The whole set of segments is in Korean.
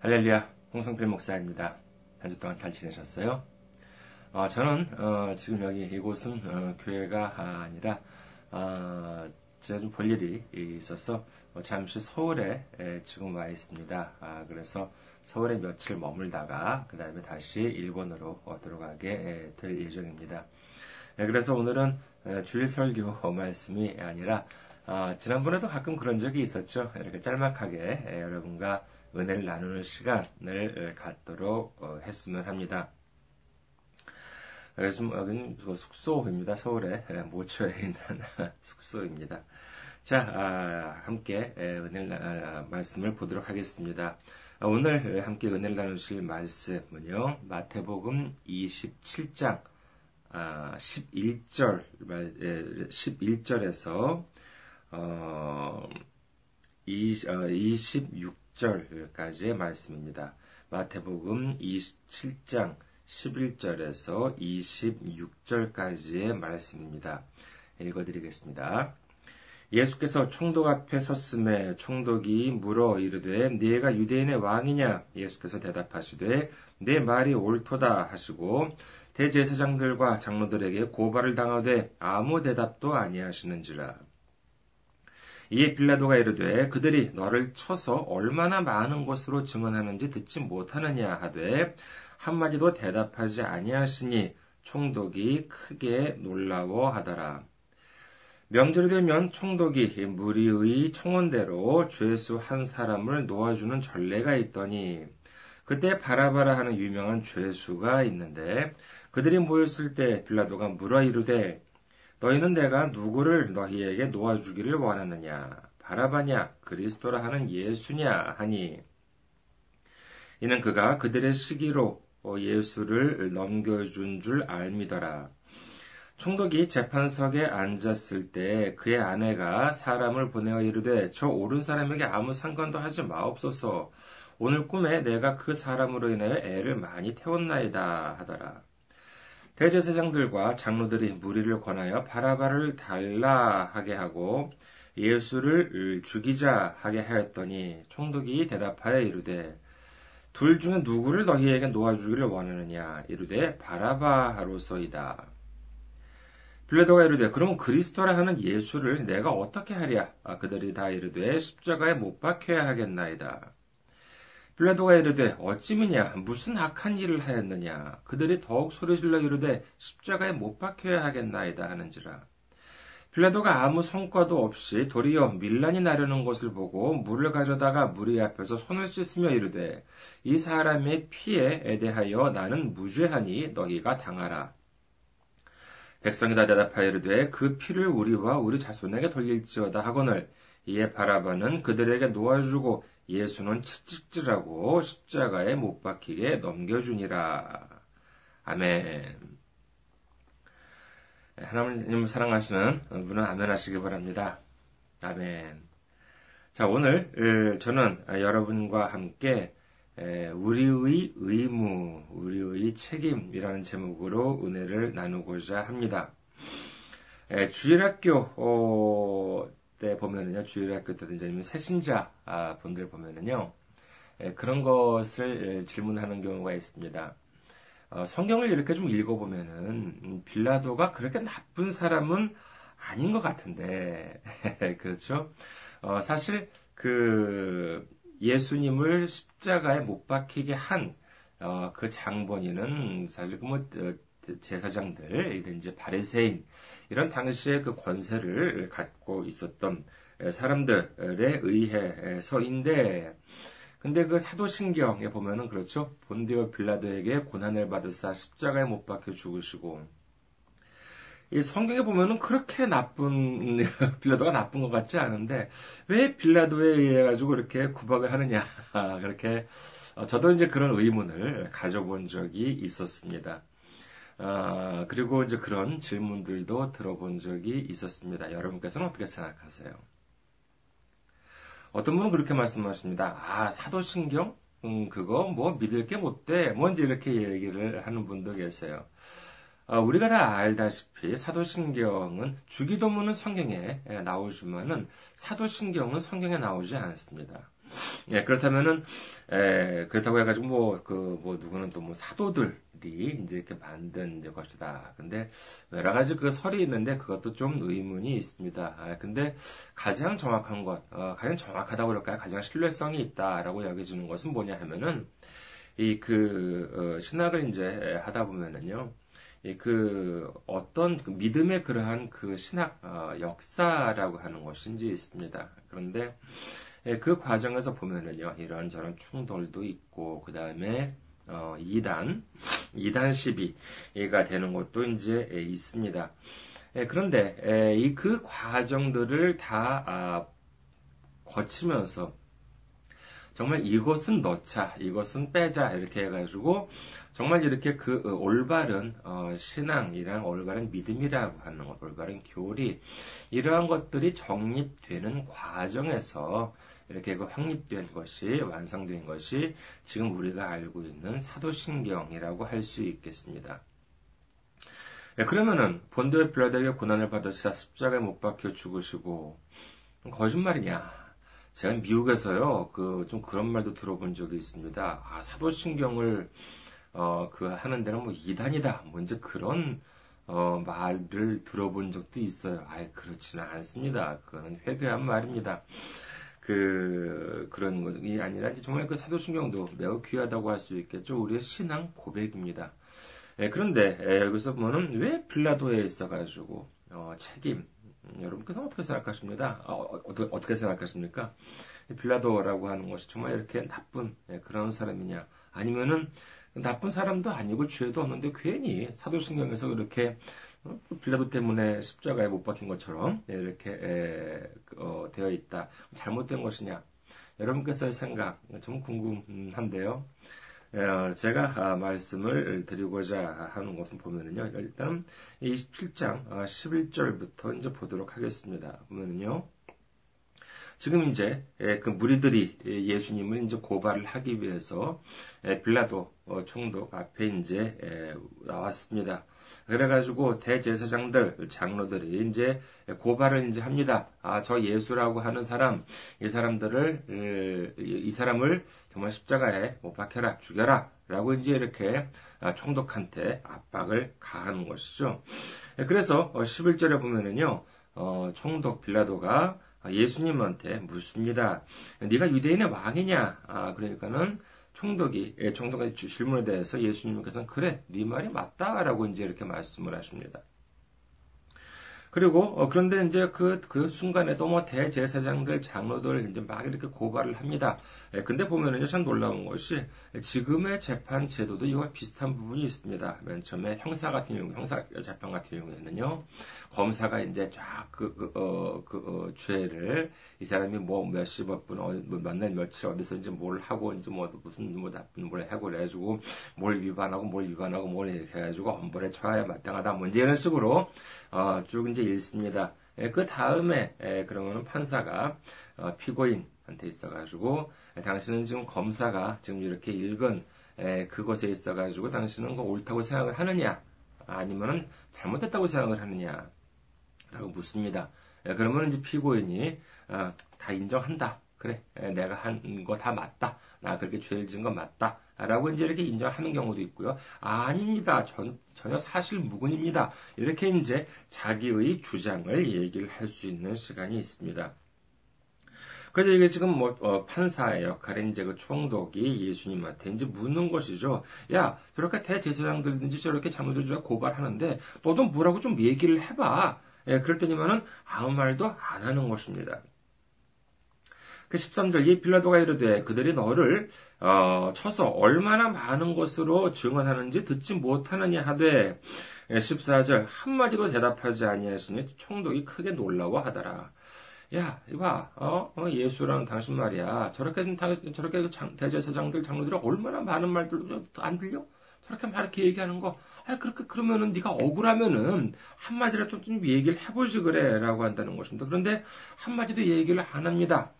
할렐루야, 홍성필 목사입니다. 한 주 동안 잘 지내셨어요? 어, 저는 어, 지금 여기 이곳은 어, 교회가 아니라 어, 제가 좀 볼 일이 있어서 어, 잠시 서울에 에, 지금 와 있습니다. 아, 그래서 서울에 며칠 머물다가 그 다음에 다시 일본으로 어, 들어가게 에, 될 예정입니다. 예, 그래서 오늘은 에, 주일 설교 말씀이 아니라 아, 지난번에도 가끔 그런 적이 있었죠. 이렇게 짤막하게 에, 여러분과 은혜를 나누는 시간을 갖도록 어, 했으면 합니다. 요즘 여기는 숙소입니다. 서울에 모처에 있는 숙소입니다. 자, 아, 함께 은혜 아, 말씀을 보도록 하겠습니다. 아, 오늘 함께 은혜를 나누실 말씀은요, 마태복음 27장 11절 11절에서 26 10절까지의 말씀입니다. 마태복음 27장 11절에서 26절까지의 말씀입니다. 읽어드리겠습니다. 예수께서 총독 앞에 섰음에 총독이 물어 이르되 네가 유대인의 왕이냐 예수께서 대답하시되 내 말이 옳도다 하시고 대제사장들과 장로들에게 고발을 당하되 아무 대답도 아니하시는지라 이에 빌라도가 이르되 그들이 너를 쳐서 얼마나 많은 곳으로 증언하는지 듣지 못하느냐 하되 한마디도 대답하지 아니하시니 총독이 크게 놀라워하더라. 명절이 되면 총독이 무리의 청원대로 죄수 한 사람을 놓아주는 전례가 있더니 그때 바라바라 하는 유명한 죄수가 있는데 그들이 모였을 때 빌라도가 물어 이르되 너희는 내가 누구를 너희에게 놓아주기를 원하느냐? 바라바냐? 그리스도라 하는 예수냐? 하니 이는 그가 그들의 시기로 예수를 넘겨준 줄 알미더라. 총독이 재판석에 앉았을 때 그의 아내가 사람을 보내어 이르되 저 옳은 사람에게 아무 상관도 하지 마옵소서. 오늘 꿈에 내가 그 사람으로 인하여 애를 많이 태웠나이다 하더라. 대제사장들과 장로들이 무리를 권하여 바라바를 달라 하게 하고 예수를 죽이자 하게 하였더니 총독이 대답하여 이르되 둘 중에 누구를 너희에게 놓아주기를 원하느냐 이르되 바라바로서이다. 빌레도가 이르되 그러면 그리스도라 하는 예수를 내가 어떻게 하랴? 아, 그들이 다 이르되 십자가에 못 박혀야 하겠나이다. 빌라도가 이르되 어찌미냐? 무슨 악한 일을 하였느냐? 그들이 더욱 소리질러 이르되 십자가에 못 박혀야 하겠나이다 하는지라. 빌라도가 아무 성과도 없이 도리어 밀란이 나려는 것을 보고 물을 가져다가 무리 앞에서 손을 씻으며 이르되 이 사람의 피에 대하여 나는 무죄하니 너희가 당하라. 백성이 다 대답하여 이르되 그 피를 우리와 우리 자손에게 돌릴지어다 하거늘 이에 바라바는 그들에게 놓아주고 예수는 채찍질하고 십자가에 못 박히게 넘겨주니라. 아멘. 하나님을 사랑하시는 분은 아멘 하시기 바랍니다. 아멘. 자, 오늘 저는 여러분과 함께 우리의 의무, 우리의 책임이라는 제목으로 은혜를 나누고자 합니다. 주일학교 어, 때 보면은요, 주일학교 때든지 아니면 새신자 아, 분들 보면은요, 예, 그런 것을 예, 질문하는 경우가 있습니다. 어, 성경을 이렇게 좀 읽어보면은, 음, 빌라도가 그렇게 나쁜 사람은 아닌 것 같은데, 그렇죠? 어, 사실, 그, 예수님을 십자가에 못 박히게 한, 어, 그 장본인은 사실 그 뭐, 어, 제사장들이든지 바리새인 이런 당시의 그 권세를 갖고 있었던 사람들에 의해서인데 근데 그 사도신경에 보면은 그렇죠 본디오 빌라도에게 고난을 받으사 십자가에 못 박혀 죽으시고 이 성경에 보면은 그렇게 나쁜 빌라도가 나쁜 것 같지 않은데 왜 빌라도에 의해 가지고 이렇게 구박을 하느냐 그렇게 어, 저도 이제 그런 의문을 가져본 적이 있었습니다. 아, 그리고 이제 그런 질문들도 들어본 적이 있었습니다. 여러분께서는 어떻게 생각하세요? 어떤 분은 그렇게 말씀하십니다. 아, 사도신경? 음, 그거 뭐 믿을 게 못 돼. 뭔지 이렇게 얘기를 하는 분도 계세요. 어, 우리가 다 알다시피 사도신경은 주기도문은 성경에 나오지만은 사도신경은 성경에 나오지 않습니다. 예, 그렇다면은, 에, 그렇다고 해가지고 뭐, 그, 뭐, 누구는 또 뭐 사도들이 이제 이렇게 만든 이제 것이다. 근데 여러 가지 그 설이 있는데 그것도 좀 의문이 있습니다. 아, 근데 가장 정확한 것, 어, 가장 정확하다고 그럴까요? 가장 신뢰성이 있다라고 여겨지는 것은 뭐냐 하면은, 이 그, 어, 신학을 이제 하다 보면은요, 그 어떤 그 믿음의 그러한 그 신학 어, 역사라고 하는 것인지 있습니다. 그런데 예, 그 과정에서 보면은요 이런 저런 충돌도 있고 그 다음에 어, 2단 2단 시비가 되는 것도 이제 예, 있습니다. 예, 그런데 이 그 과정들을 다 아, 거치면서 정말 이것은 넣자, 이것은 빼자 이렇게 해가지고 정말 이렇게 그 어, 올바른 어, 신앙이랑 올바른 믿음이라고 하는 것, 올바른 교리 이러한 것들이 정립되는 과정에서 이렇게 그 확립된 것이 완성된 것이 지금 우리가 알고 있는 사도신경이라고 할 수 있겠습니다. 네, 그러면은 본도의 빌라도에게 고난을 받으시다 십자가에 못 박혀 죽으시고 거짓말이냐? 제가 미국에서요 그 좀 그런 말도 들어본 적이 있습니다. 아 사도신경을 어, 그 하는 데는 뭐 이단이다. 뭐 이제 그런 어, 말을 들어본 적도 있어요. 아예 그렇지는 않습니다. 그거는 회개한 말입니다. 그, 그런 것이 아니라 정말 그 사도신경도 매우 귀하다고 할 수 있겠죠. 우리의 신앙 고백입니다. 예, 그런데 예, 여기서 보면은 왜 빌라도에 있어가지고 어, 책임 음, 여러분께서 어떻게 생각하십니까? 어, 어, 어 떻게 생각하십니까? 빌라도라고 하는 것이 정말 이렇게 나쁜 예, 그런 사람이냐? 아니면은 나쁜 사람도 아니고 죄도 없는데 괜히 사도신경에서 그렇게 어, 빌라도 때문에 십자가에 못 박힌 것처럼 이렇게 에, 어, 되어 있다. 잘못된 것이냐? 여러분께서의 생각 좀 궁금한데요. 어, 제가 아, 말씀을 드리고자 하는 것은 보면은요. 일단 이 17장 11절부터 아, 이제 보도록 하겠습니다. 보면은요. 지금 이제 그 무리들이 예수님을 이제 고발을 하기 위해서 빌라도 어, 총독 앞에 이제 나왔습니다. 그래가지고 대제사장들, 장로들이 이제 고발을 이제 합니다. 아, 저 예수라고 하는 사람, 이 사람들을, 이 사람을 정말 십자가에 못 박혀라, 죽여라, 라고 이제 이렇게 아, 총독한테 압박을 가하는 것이죠. 그래서 11절에 어, 보면은요, 어, 총독 빌라도가 예수님한테 묻습니다. 네가 유대인의 왕이냐? 아, 그러니까는 총독이 예, 총독의 질문에 대해서 예수님께서는 그래, 네 말이 맞다라고 이제 이렇게 말씀을 하십니다. 그리고 어, 그런데 이제 그, 그 순간에도 뭐 대제사장들, 장로들 이제 막 이렇게 고발을 합니다. 예, 근데 보면은요, 참 놀라운 것이 지금의 재판 제도도 이와 비슷한 부분이 있습니다. 맨 처음에 형사 같은 경우, 형사 재판 같은 경우에는요, 검사가 이제 쫙 그, 그, 어, 그, 어, 죄를 이 사람이 뭐 몇십억 분, 어, 뭐 몇날 며칠 어디서 이제 뭘 하고 이제 뭐 무슨 뭐 나쁜 뭘 하고 해가지고 뭘 위반하고 뭘 위반하고 뭘 이렇게 해가지고 엄벌에 처하야 마땅하다. 뭐 이제 이런 식으로 어, 쭉 이제 읽습니다. 예, 그 다음에 예, 그러면 판사가 어, 피고인한테 있어가지고 예, 당신은 지금 검사가 지금 이렇게 읽은 예, 그것에 있어가지고 당신은 그 옳다고 생각을 하느냐 아니면은 잘못했다고 생각을 하느냐 라고 묻습니다. 예, 그러면 이제 피고인이 어, 다 인정한다. 그래, 예, 내가 한 거 다 맞다. 나 그렇게 죄를 지은 건 맞다. 라고 이제 이렇게 인정하는 경우도 있고요. 아, 닙니다 전, 전혀 사실 무근입니다. 이렇게 이제 자기의 주장을 얘기를 할 수 있는 시간이 있습니다. 그래서 이게 지금 뭐 어, 판사의 역할인 이제 그 총독이 예수님한테 이제 묻는 것이죠. 야, 저렇게 대제사장들든지 저렇게 잘못을 고발하는데 너도 뭐라고 좀 얘기를 해봐. 예, 그랬더니만은 아무 말도 안 하는 것입니다. 그 13절 이 빌라도가 이르되 그들이 너를 어, 쳐서 얼마나 많은 것으로 증언하는지 듣지 못하느냐 하되 14절 한마디로 대답하지 아니하시니 총독이 크게 놀라워하더라. 야, 이봐, 어, 어 예수라는 당신 말이야. 저렇게, 저렇게 그 대제사장들, 장로들이 얼마나 많은 말들 안 들려? 저렇게 막 이렇게 얘기하는 거, 아, 그렇게, 그러면은 네가 억울하면은 한마디라도 좀 얘기를 해보지 그래. 라고 한다는 것입니다. 그런데 한마디도 얘기를 안 합니다.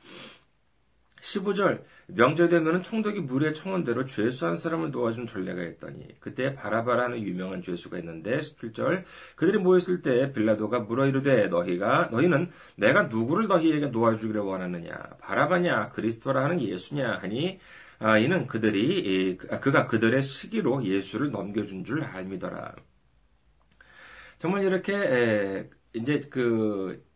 15절 명절 되면은 총독이 무리의 청원대로 죄수 한 사람을 도와준 전례가 있더니 그때 바라바라는 유명한 죄수가 있는데 17절 그들이 모였을 때 빌라도가 물어 이르되 너희가 너희는 내가 누구를 너희에게 도와주기를 원하느냐? 바라바냐? 그리스도라 하는 예수냐? 하니 아, 이는 그들이 아, 그가 그들의 시기로 예수를 넘겨준 줄 알미더라. 정말 이렇게 에, 이제 그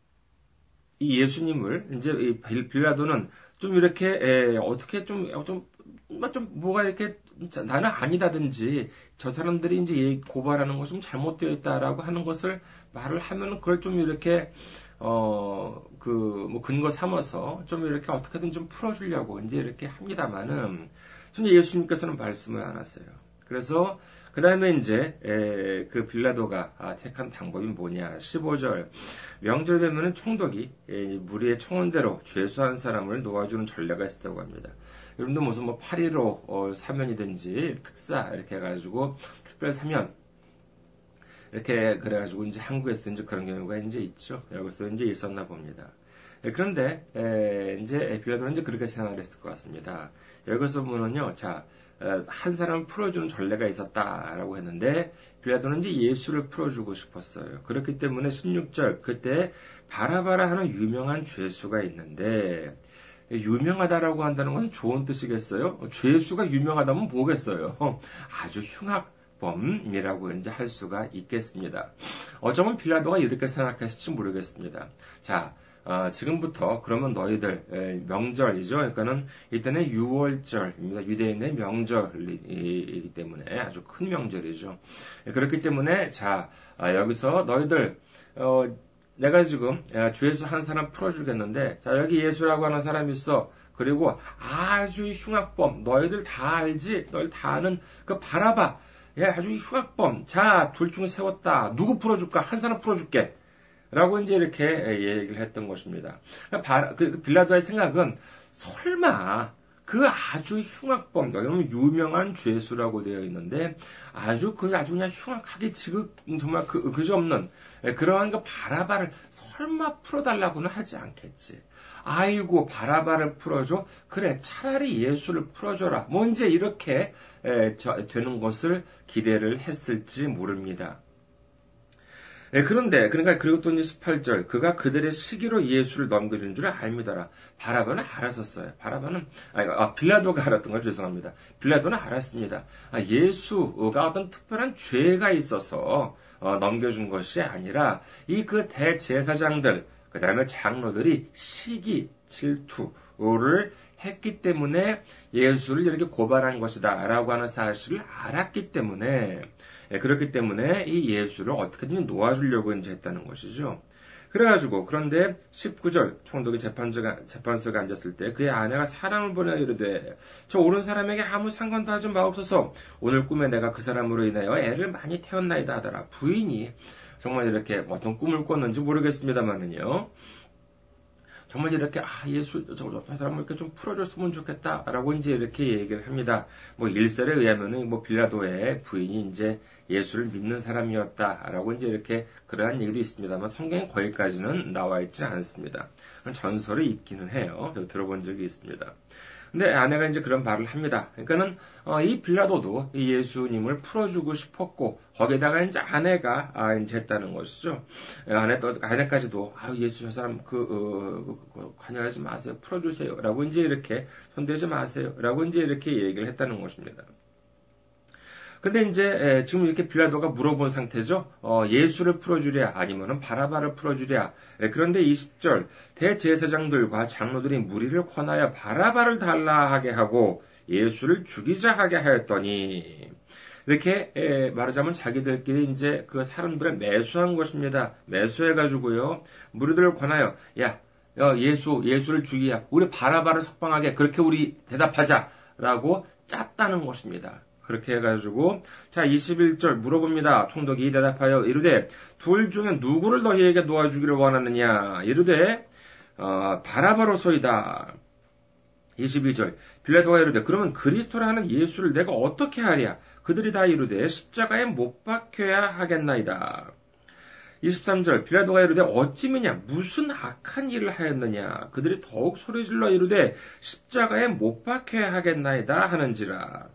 이 예수님을 이제 빌라도는 좀 이렇게 에, 어떻게 좀좀 좀, 좀 뭐가 이렇게 나는 아니다든지 저 사람들이 이제 고발하는 것이 좀 잘못되어 있다라고 하는 것을 말을 하면 그걸 좀 이렇게 어 그 뭐 근거 삼아서 좀 이렇게 어떻게든 좀 풀어주려고 이제 이렇게 합니다만은 예수님께서는 말씀을 안 하세요. 그래서 그 다음에 이제 에, 그 빌라도가 아, 택한 방법이 뭐냐? 15절 명절 되면은 총독이 에, 무리의 청원대로 죄수한 사람을 놓아주는 전례가 있었다고 합니다. 여러분도 무슨 뭐 8.15 어, 사면이든지 특사 이렇게 해가지고 특별 사면 이렇게 그래가지고 이제 한국에서도 이제 그런 경우가 이제 있죠. 여기서 이제 있었나 봅니다. 그런데 에, 이제 빌라도는 이제 그렇게 생각을 했을 것 같습니다. 여기서 보면은요, 자, 한 사람을 풀어주는 전례가 있었다라고 했는데 빌라도는 이제 예수를 풀어주고 싶었어요. 그렇기 때문에 16절 그때 바라바라 하는 유명한 죄수가 있는데 유명하다라고 한다는 것은 좋은 뜻이겠어요? 죄수가 유명하다면 뭐겠어요? 아주 흉악 범이라고 이제 할 수가 있겠습니다. 어쩌면 빌라도가 이렇게 생각했을지 모르겠습니다. 자, 어, 지금부터 그러면 너희들 에, 명절이죠. 그러니까는 이때는 6월절입니다. 유대인의 명절이기 때문에 아주 큰 명절이죠. 그렇기 때문에 자 아, 여기서 너희들 어, 내가 지금 죄수 한 사람 풀어주겠는데 자 여기 예수라고 하는 사람이 있어. 그리고 아주 흉악범 너희들 다 알지? 너희들 다 아는 그 바라바 예, 아주 흉악범. 자, 둘 중에 세웠다. 누구 풀어줄까? 한 사람 풀어줄게. 라고 이제 이렇게 얘기를 했던 것입니다. 그러니까 그, 그 빌라도의 생각은 설마 그 아주 흉악범, 여러분 유명한 죄수라고 되어 있는데 아주 그 아주 그냥 흉악하게 지극 정말 그 그지없는 그러한 그 바라바를 설마 풀어달라고는 하지 않겠지. 아이고 바라바를 풀어줘. 그래 차라리 예수를 풀어줘라. 뭐 이제 이렇게 되는 것을 기대를 했을지 모릅니다. 네, 그런데 그러니까 그리고 또 이제 18절 그가 그들의 시기로 예수를 넘기는 줄 알미더라. 바라바는 알았었어요. 바라바는 아니 아, 빌라도가 알았던 걸 죄송합니다. 빌라도는 알았습니다. 아, 예수가 어떤 특별한 죄가 있어서 어, 넘겨준 것이 아니라 이 그 대제사장들 그 다음에 장로들이 시기 질투를 했기 때문에 예수를 이렇게 고발한 것이다라고 하는 사실을 알았기 때문에 예, 그렇기 때문에 이 예수를 어떻게든 놓아주려고 이제 했다는 것이죠. 그래가지고 그런데 19절 총독이 재판소가, 재판소에 앉았을 때 그의 아내가 사람을 보내 이르되 저 옳은 사람에게 아무 상관도 하지 마옵소서. 오늘 꿈에 내가 그 사람으로 인하여 애를 많이 태웠나이다 하더라. 부인이 정말 이렇게 어떤 꿈을 꿨는지 모르겠습니다만은요 정말 이렇게 아 예수 저, 저 사람을 이렇게 좀 풀어줬으면 좋겠다라고 이제 이렇게 얘기를 합니다. 뭐 일설에 의하면은 뭐 빌라도의 부인이 이제 예수를 믿는 사람이었다라고 이제 이렇게 그러한 얘기도 있습니다만 성경에 거기까지는 나와 있지 않습니다. 전설이 있기는 해요. 들어본 적이 있습니다. 근데 아내가 이제 그런 말을 합니다. 그러니까는 어, 이 빌라도도 이 예수님을 풀어주고 싶었고 거기다가 이제 아내가 아, 이제 했다는 것이죠. 예, 아내 또 아내까지도 아 예수 저 사람 그, 어, 그, 그 관여하지 마세요, 풀어주세요라고 이제 이렇게 손대지 마세요라고 이제 이렇게 얘기를 했다는 것입니다. 근데 이제 지금 이렇게 빌라도가 물어본 상태죠. 어, 예수를 풀어주랴 아니면은 바라바를 풀어주랴. 그런데 20절 대제사장들과 장로들이 무리를 권하여 바라바를 달라 하게 하고 예수를 죽이자 하게 하였더니 이렇게 말하자면 자기들끼리 이제 그 사람들을 매수한 것입니다. 매수해가지고요 무리들을 권하여 야 예수 예수를 죽이야 우리 바라바를 석방하게 그렇게 우리 대답하자라고 짰다는 것입니다. 그렇게 해가지고 자 21절 물어봅니다. 총독이 대답하여 이르되 둘 중에 누구를 너희에게 놓아주기를 원하느냐? 이르되 어, 바라바로소이다. 22절. 빌라도가 이르되 그러면 그리스도라 하는 예수를 내가 어떻게 하랴? 그들이 다 이르되 십자가에 못 박혀야 하겠나이다. 23절. 빌라도가 이르되 어찌미냐? 무슨 악한 일을 하였느냐? 그들이 더욱 소리질러 이르되 십자가에 못 박혀야 하겠나이다 하는지라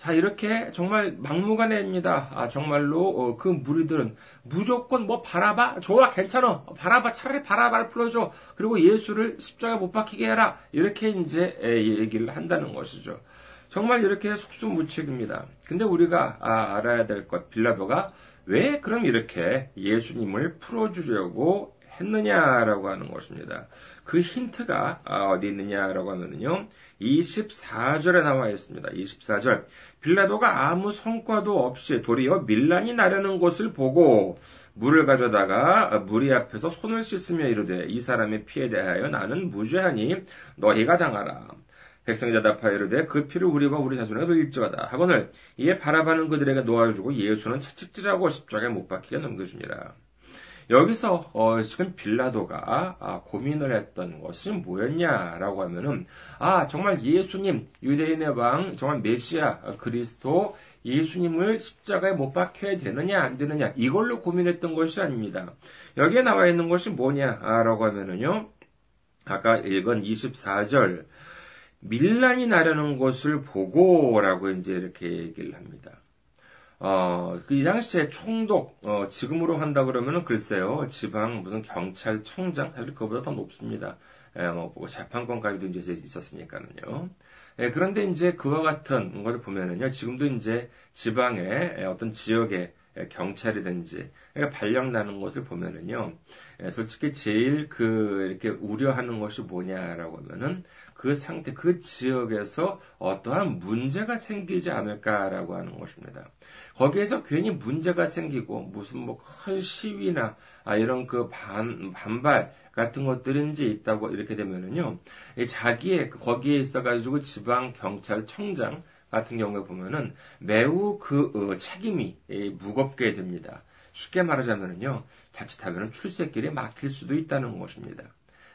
자 이렇게 정말 막무가내입니다. 아 정말로 어, 그 무리들은 무조건 뭐 바라봐 좋아 괜찮아 바라봐 차라리 바라바를 풀어줘 그리고 예수를 십자가에 못 박히게 해라 이렇게 이제 얘기를 한다는 것이죠. 정말 이렇게 속수무책입니다. 근데 우리가 아, 알아야 될 것 빌라도가 왜 그럼 이렇게 예수님을 풀어주려고 했느냐라고 하는 것입니다. 그 힌트가 아, 어디 있느냐라고 하면요. 24절에 나와 있습니다. 24절. 빌라도가 아무 성과도 없이 도리어 밀란이 나려는 것을 보고 물을 가져다가 무리 앞에서 손을 씻으며 이르되 이 사람의 피에 대하여 나는 무죄하니 너희가 당하라. 백성이 대답하여 이르되 그 피를 우리와 우리 자손에게 돌릴지어다 하거늘 이에 바라바는 그들에게 놓아주고 예수는 채찍질하고 십자가에 못 박히게 넘겨주니라. 여기서 어, 지금 빌라도가 아, 고민을 했던 것이 뭐였냐라고 하면은 아 정말 예수님 유대인의 왕 정말 메시아 그리스도 예수님을 십자가에 못 박혀야 되느냐 안 되느냐 이걸로 고민했던 것이 아닙니다. 여기에 나와 있는 것이 뭐냐라고 하면은요 아까 읽은 24절 밀란이 나려는 것을 보고라고 이제 이렇게 얘기를 합니다. 어, 그이 당시에 총독, 어, 지금으로 한다 그러면은 글쎄요, 지방 무슨 경찰청장, 사실 그보다 더 높습니다. 예, 뭐, 뭐 재판권까지도 이제 있었으니까는요. 예, 그런데 이제 그와 같은 것을 보면은요, 지금도 이제 지방의 어떤 지역의 경찰이든지 그러니까 발령 나는 것을 보면은요, 예, 솔직히 제일 그 이렇게 우려하는 것이 뭐냐라고 하면은 그 상태, 그 지역에서 어떠한 문제가 생기지 않을까라고 하는 것입니다. 거기에서 괜히 문제가 생기고 무슨 뭐 큰 시위나 아, 이런 그 반, 반발 같은 이제 있다고 이렇게 되면은요, 자기의 그 거기에 있어가지고 지방 경찰청장 같은 경우에 보면은 매우 그 어, 책임이 무겁게 됩니다. 쉽게 말하자면은요, 자칫하면 출세길에 막힐 수도 있다는 것입니다.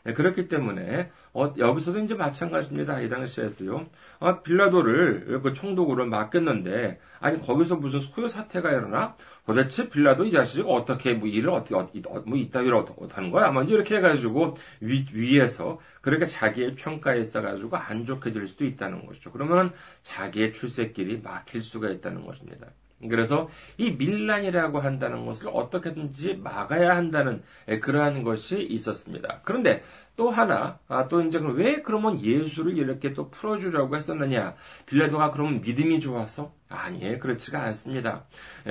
네, 그렇기 때문에 어, 여기서도 이제 마찬가지입니다. 이 당시에도요. 아, 빌라도를 그 총독으로 맡겼는데 아니 거기서 무슨 소요 사태가 일어나? 도대체 빌라도 이 자식이 어떻게 뭐 일을 어떻게 어, 뭐 이따위로 어떻게 하는 거야? 먼저 이렇게 해가지고 위, 위에서 그렇게 자기의 평가에 있어가지고 안 좋게 될 수도 있다는 것이죠. 그러면 자기의 출세길이 막힐 수가 있다는 것입니다. 그래서 이 밀란이라고 한다는 것을 어떻게든지 막아야 한다는 그러한 것이 있었습니다. 그런데 또 하나, 아, 또 이제 왜 그러면 예수를 이렇게 또 풀어주려고 했었느냐? 빌라도가 그러면 믿음이 좋아서? 아니에요. 그렇지가 않습니다.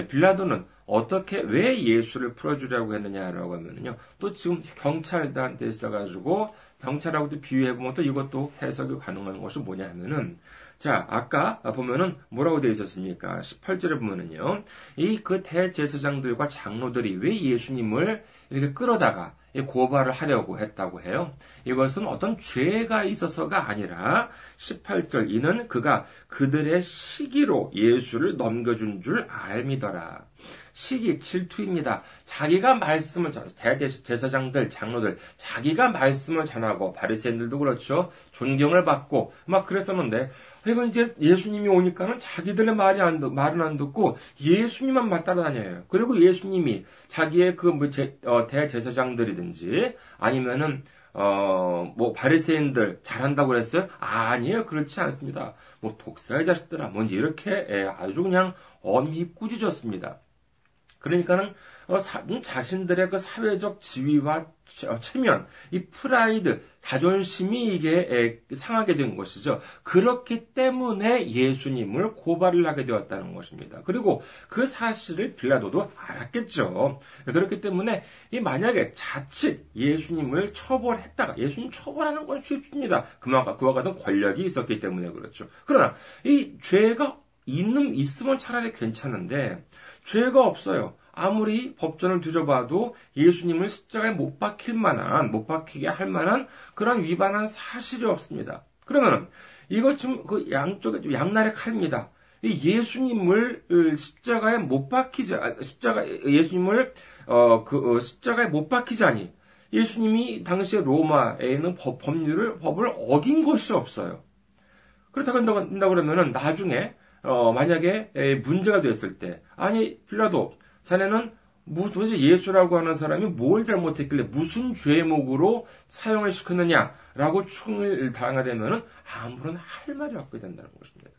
빌라도는 어떻게, 왜 예수를 풀어주려고 했느냐라고 하면요. 또 지금 경찰들한테 있어가지고, 경찰하고도 비유해보면 또 이것도 해석이 가능한 것이 뭐냐 하면은, 자, 아까 보면은 뭐라고 되어 있었습니까? 18절에 보면은요. 이 그 대제사장들과 장로들이 왜 예수님을 이렇게 끌어다가 고발을 하려고 했다고 해요. 이것은 어떤 죄가 있어서가 아니라 18절 이는 그가 그들의 시기로 예수를 넘겨준 줄 알미더라. 시기 질투입니다. 자기가 말씀을 대제사장들 장로들 자기가 말씀을 전하고 바리새인들도 그렇죠. 존경을 받고 막 그랬었는데 이건 이제 예수님이 오니까는 자기들의 말이 안 말은 안 듣고 예수님만 말 따라다녀요. 그리고 예수님이 자기의 그 뭐 어, 대제사장들이든지 아니면은 어, 뭐, 바리새인들 잘한다고 그랬어요? 아니에요. 그렇지 않습니다. 뭐, 독사의 자식들아, 뭔지 이렇게, 예, 아주 그냥 엄히 꾸짖었습니다. 그러니까는 어, 음, 자신들의 그 사회적 지위와 어, 체면, 이 프라이드, 자존심이 이게 상하게 된 것이죠. 그렇기 때문에 예수님을 고발을 하게 되었다는 것입니다. 그리고 그 사실을 빌라도도 알았겠죠. 그렇기 때문에 이 만약에 자칫 예수님을 처벌했다가 예수님 처벌하는 건 쉽습니다. 그만큼 그와 같은 권력이 있었기 때문에 그렇죠. 그러나 이 죄가 있는 있으면 차라리 괜찮은데 죄가 없어요. 아무리 법전을 뒤져봐도 예수님을 십자가에 못 박힐 만한, 못 박히게 할 만한 그런 위반한 사실이 없습니다. 그러면 이것 좀그 양쪽에 양날의 칼입니다. 예수님을 어, 십자가에 못 박히자, 아, 십자가, 예수님을, 어, 그, 어, 십자가에 못 박히자니, 예수님이 당시에 로마에 있는 법, 법률을, 법을 어긴 것이 없어요. 그렇다고 한다고 그러면은 나중에 어, 만약에 문제가 됐을 때, 아니, 빌라도, 자네는 뭐 도대체 예수라고 하는 사람이 뭘 잘못했길래 무슨 죄목으로 사형을 시켰느냐라고 충을 당하되면은 아무런 할 말이 없게 된다는 것입니다.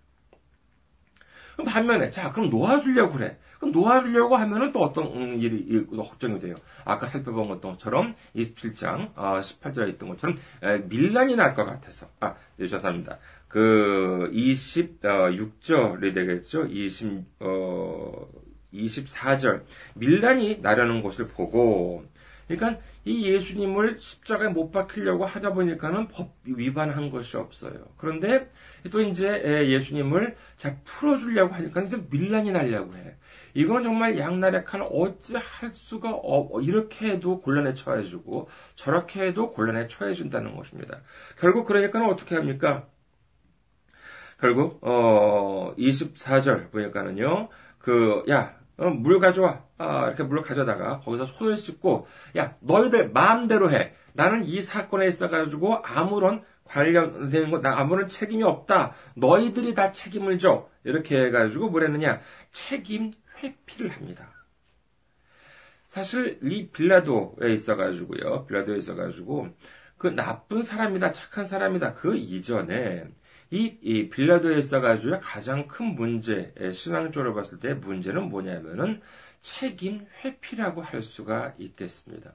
반면에 자 그럼 놓아주려고 그래. 그럼 놓아주려고 하면은 또 어떤 음, 일이 걱정이 돼요. 아까 살펴본 것처럼 27장 아, 18절에 있던 것처럼 에, 밀란이 날 것 같아서 아 네, 죄송합니다. 그 26절이 되겠죠. 20 어, 24절 밀란이 나려는 것을 보고 그러니까 이 예수님을 십자가에 못 박히려고 하다 보니까는 법 위반한 것이 없어요. 그런데 또 이제 예수님을 자 풀어주려고 하니까 이제 밀란이 나려고 해. 이건 정말 양날의 칼 어찌 할 수가 없, 이렇게 해도 곤란에 처해지고 저렇게 해도 곤란에 처해진다는 것입니다. 결국 그러니까는 어떻게 합니까? 결국 어 24절 보니까는요. 그 야 어, 물 가져와. 아, 이렇게 물을 가져다가 거기서 손을 씻고 야 너희들 마음대로 해. 나는 이 사건에 있어가지고 아무런 관련되는 거, 나 아무런 책임이 없다. 너희들이 다 책임을 져. 이렇게 해가지고 뭘 했느냐? 책임 회피를 합니다. 사실 이 빌라도에 있어가지고요. 빌라도에 있어가지고 그 나쁜 사람이다, 착한 사람이다. 그 이전에 이, 이 빌라도에 있어가지고 가장 큰 문제, 신앙적으로 봤을 때 문제는 뭐냐면은 책임 회피라고 할 수가 있겠습니다.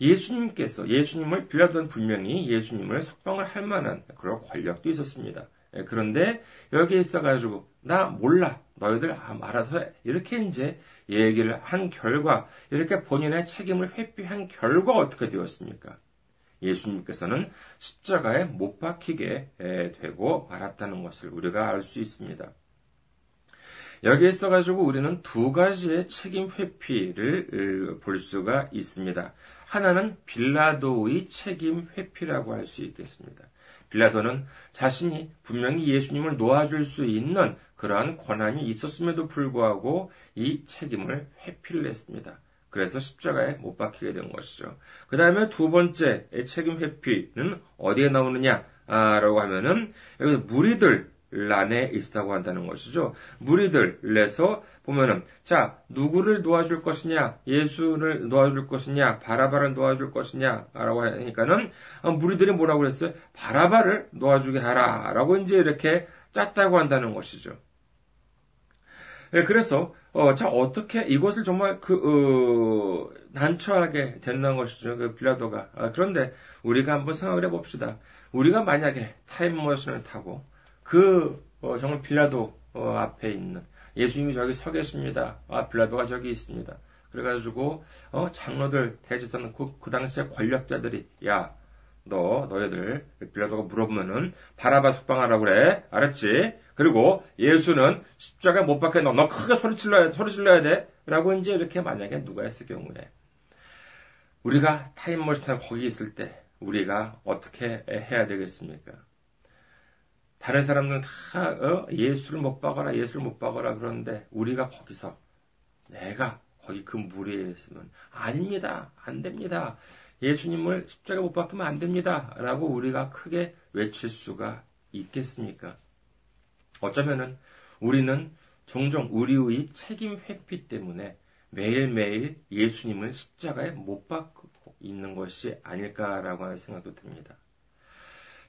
예수님께서 예수님을 빌라도는 분명히 예수님을 석방을 할 만한 그런 권력도 있었습니다. 예, 그런데 여기에 있어가지고 나 몰라 너희들 알아서 해 이렇게 이제 얘기를 한 결과 이렇게 본인의 책임을 회피한 결과 어떻게 되었습니까? 예수님께서는 십자가에 못 박히게 되고 말았다는 것을 우리가 알 수 있습니다. 여기에 있어가지고 우리는 두 가지의 책임 회피를 볼 수가 있습니다. 하나는 빌라도의 책임 회피라고 할 수 있겠습니다. 빌라도는 자신이 분명히 예수님을 놓아줄 수 있는 그러한 권한이 있었음에도 불구하고 이 책임을 회피를 했습니다. 그래서 십자가에 못 박히게 된 것이죠. 그 다음에 두 번째 책임 회피는 어디에 나오느냐 라고 하면은 여기서 무리들 안에 있다고 한다는 것이죠. 무리들에서 보면은 자 누구를 도와줄 것이냐, 예수를 도와줄 것이냐, 바라바를 도와줄 것이냐라고 하니까는 어, 무리들이 뭐라고 그랬어요? 바라바를 도와주게 하라라고 이제 이렇게 짰다고 한다는 것이죠. 네, 그래서 어, 자 어떻게 이것을 정말 그 어, 난처하게 된다는 것이죠. 그 빌라도가 아, 그런데 우리가 한번 생각을 해봅시다. 우리가 만약에 타임머신을 타고 그 어, 정말 빌라도 어, 앞에 있는 예수님이 저기 서 계십니다. 아 빌라도가 저기 있습니다. 그래가지고 어, 장로들 대제사는 그, 그 당시에 권력자들이 야 너 너희들 빌라도가 물어보면은 바라바 숙방하라고 그래 알았지? 그리고 예수는 십자가에 못 박혀 너, 너 크게 소리 질러야 소리 질러야 돼. 라고 이제 이렇게 만약에 누가 했을 경우에 우리가 타임머신에 거기 있을 때 우리가 어떻게 해야 되겠습니까? 다른 사람들은 다 어? 예수를 못 박아라 예수를 못 박아라 그러는데 우리가 거기서 내가 거기 그 무리에 있으면 아닙니다 안 됩니다 예수님을 십자가 못 박으면 안 됩니다 라고 우리가 크게 외칠 수가 있겠습니까? 어쩌면은 우리는 종종 우리의 책임 회피 때문에 매일매일 예수님을 십자가에 못 박고 있는 것이 아닐까라고 하는 생각도 듭니다.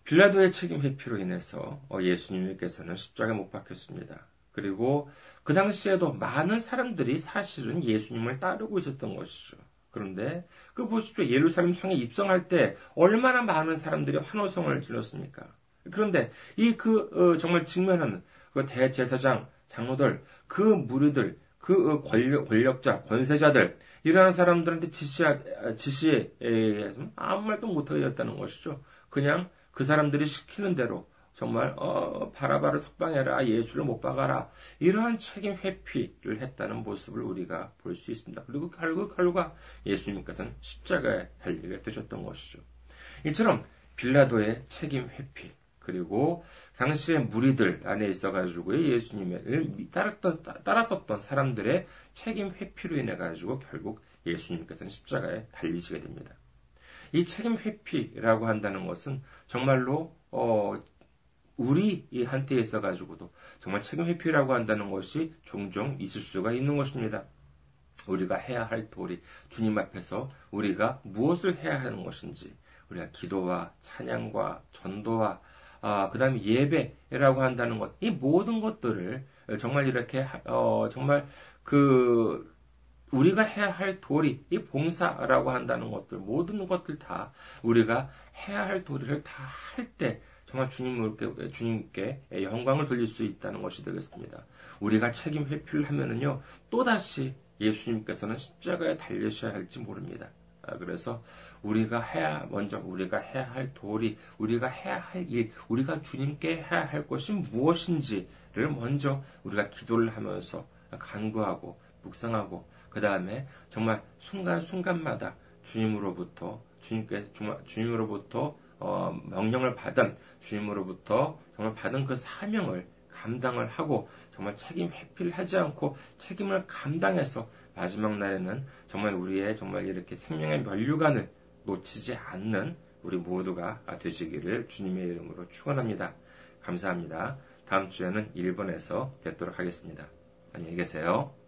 빌라도의 책임 회피로 인해서 예수님께서는 십자가에 못 박혔습니다. 그리고 그 당시에도 많은 사람들이 사실은 예수님을 따르고 있었던 것이죠. 그런데 그 보십시오. 예루살렘 성에 입성할 때 얼마나 많은 사람들이 환호성을 질렀습니까? 그런데 이그 어, 정말 직면하는 그 대제사장 장로들 그 무리들 그 어, 권력, 권력자 권세자들 이러한 사람들한테 지시 지시에 아무 말도 못하게 되었다는 것이죠. 그냥 그 사람들이 시키는 대로 정말 어, 바라바를 석방해라 예수를 못 박아라 이러한 책임 회피를 했다는 모습을 우리가 볼 수 있습니다. 그리고 결국 결과 예수님께서는 십자가에 달리게 되셨던 것이죠. 이처럼 빌라도의 책임 회피 그리고 당시의 무리들 안에 있어가지고 예수님을 따랐던, 따랐었던 사람들의 책임 회피로 인해 가지고 결국 예수님께서는 십자가에 달리시게 됩니다. 이 책임 회피라고 한다는 것은 정말로 어, 우리 한테 있어가지고도 정말 책임 회피라고 한다는 것이 종종 있을 수가 있는 것입니다. 우리가 해야 할 도리, 주님 앞에서 우리가 무엇을 해야 하는 것인지, 우리가 기도와 찬양과 전도와 아, 그 다음에 예배라고 한다는 것, 이 모든 것들을 정말 이렇게, 어, 정말 그, 우리가 해야 할 도리, 이 봉사라고 한다는 것들, 모든 것들 다 우리가 해야 할 도리를 다 할 때, 정말 주님께, 주님께 영광을 돌릴 수 있다는 것이 되겠습니다. 우리가 책임 회피를 하면은요, 또다시 예수님께서는 십자가에 달리셔야 할지 모릅니다. 아, 그래서 우리가 해야 먼저 우리가 해야 할 도리, 우리가 해야 할 일, 우리가 주님께 해야 할 것이 무엇인지를 먼저 우리가 기도를 하면서 간구하고 묵상하고 그 다음에 정말 순간 순간마다 주님으로부터 주님께 주님으로부터 어, 명령을 받은 주님으로부터 정말 받은 그 사명을 감당을 하고 정말 책임 회피를 하지 않고 책임을 감당해서 마지막 날에는 정말 우리의 정말 이렇게 생명의 면류관을 놓치지 않는 우리 모두가 되시기를 주님의 이름으로 축원합니다. 감사합니다. 다음 주에는 1번에서 뵙도록 하겠습니다. 안녕히 계세요.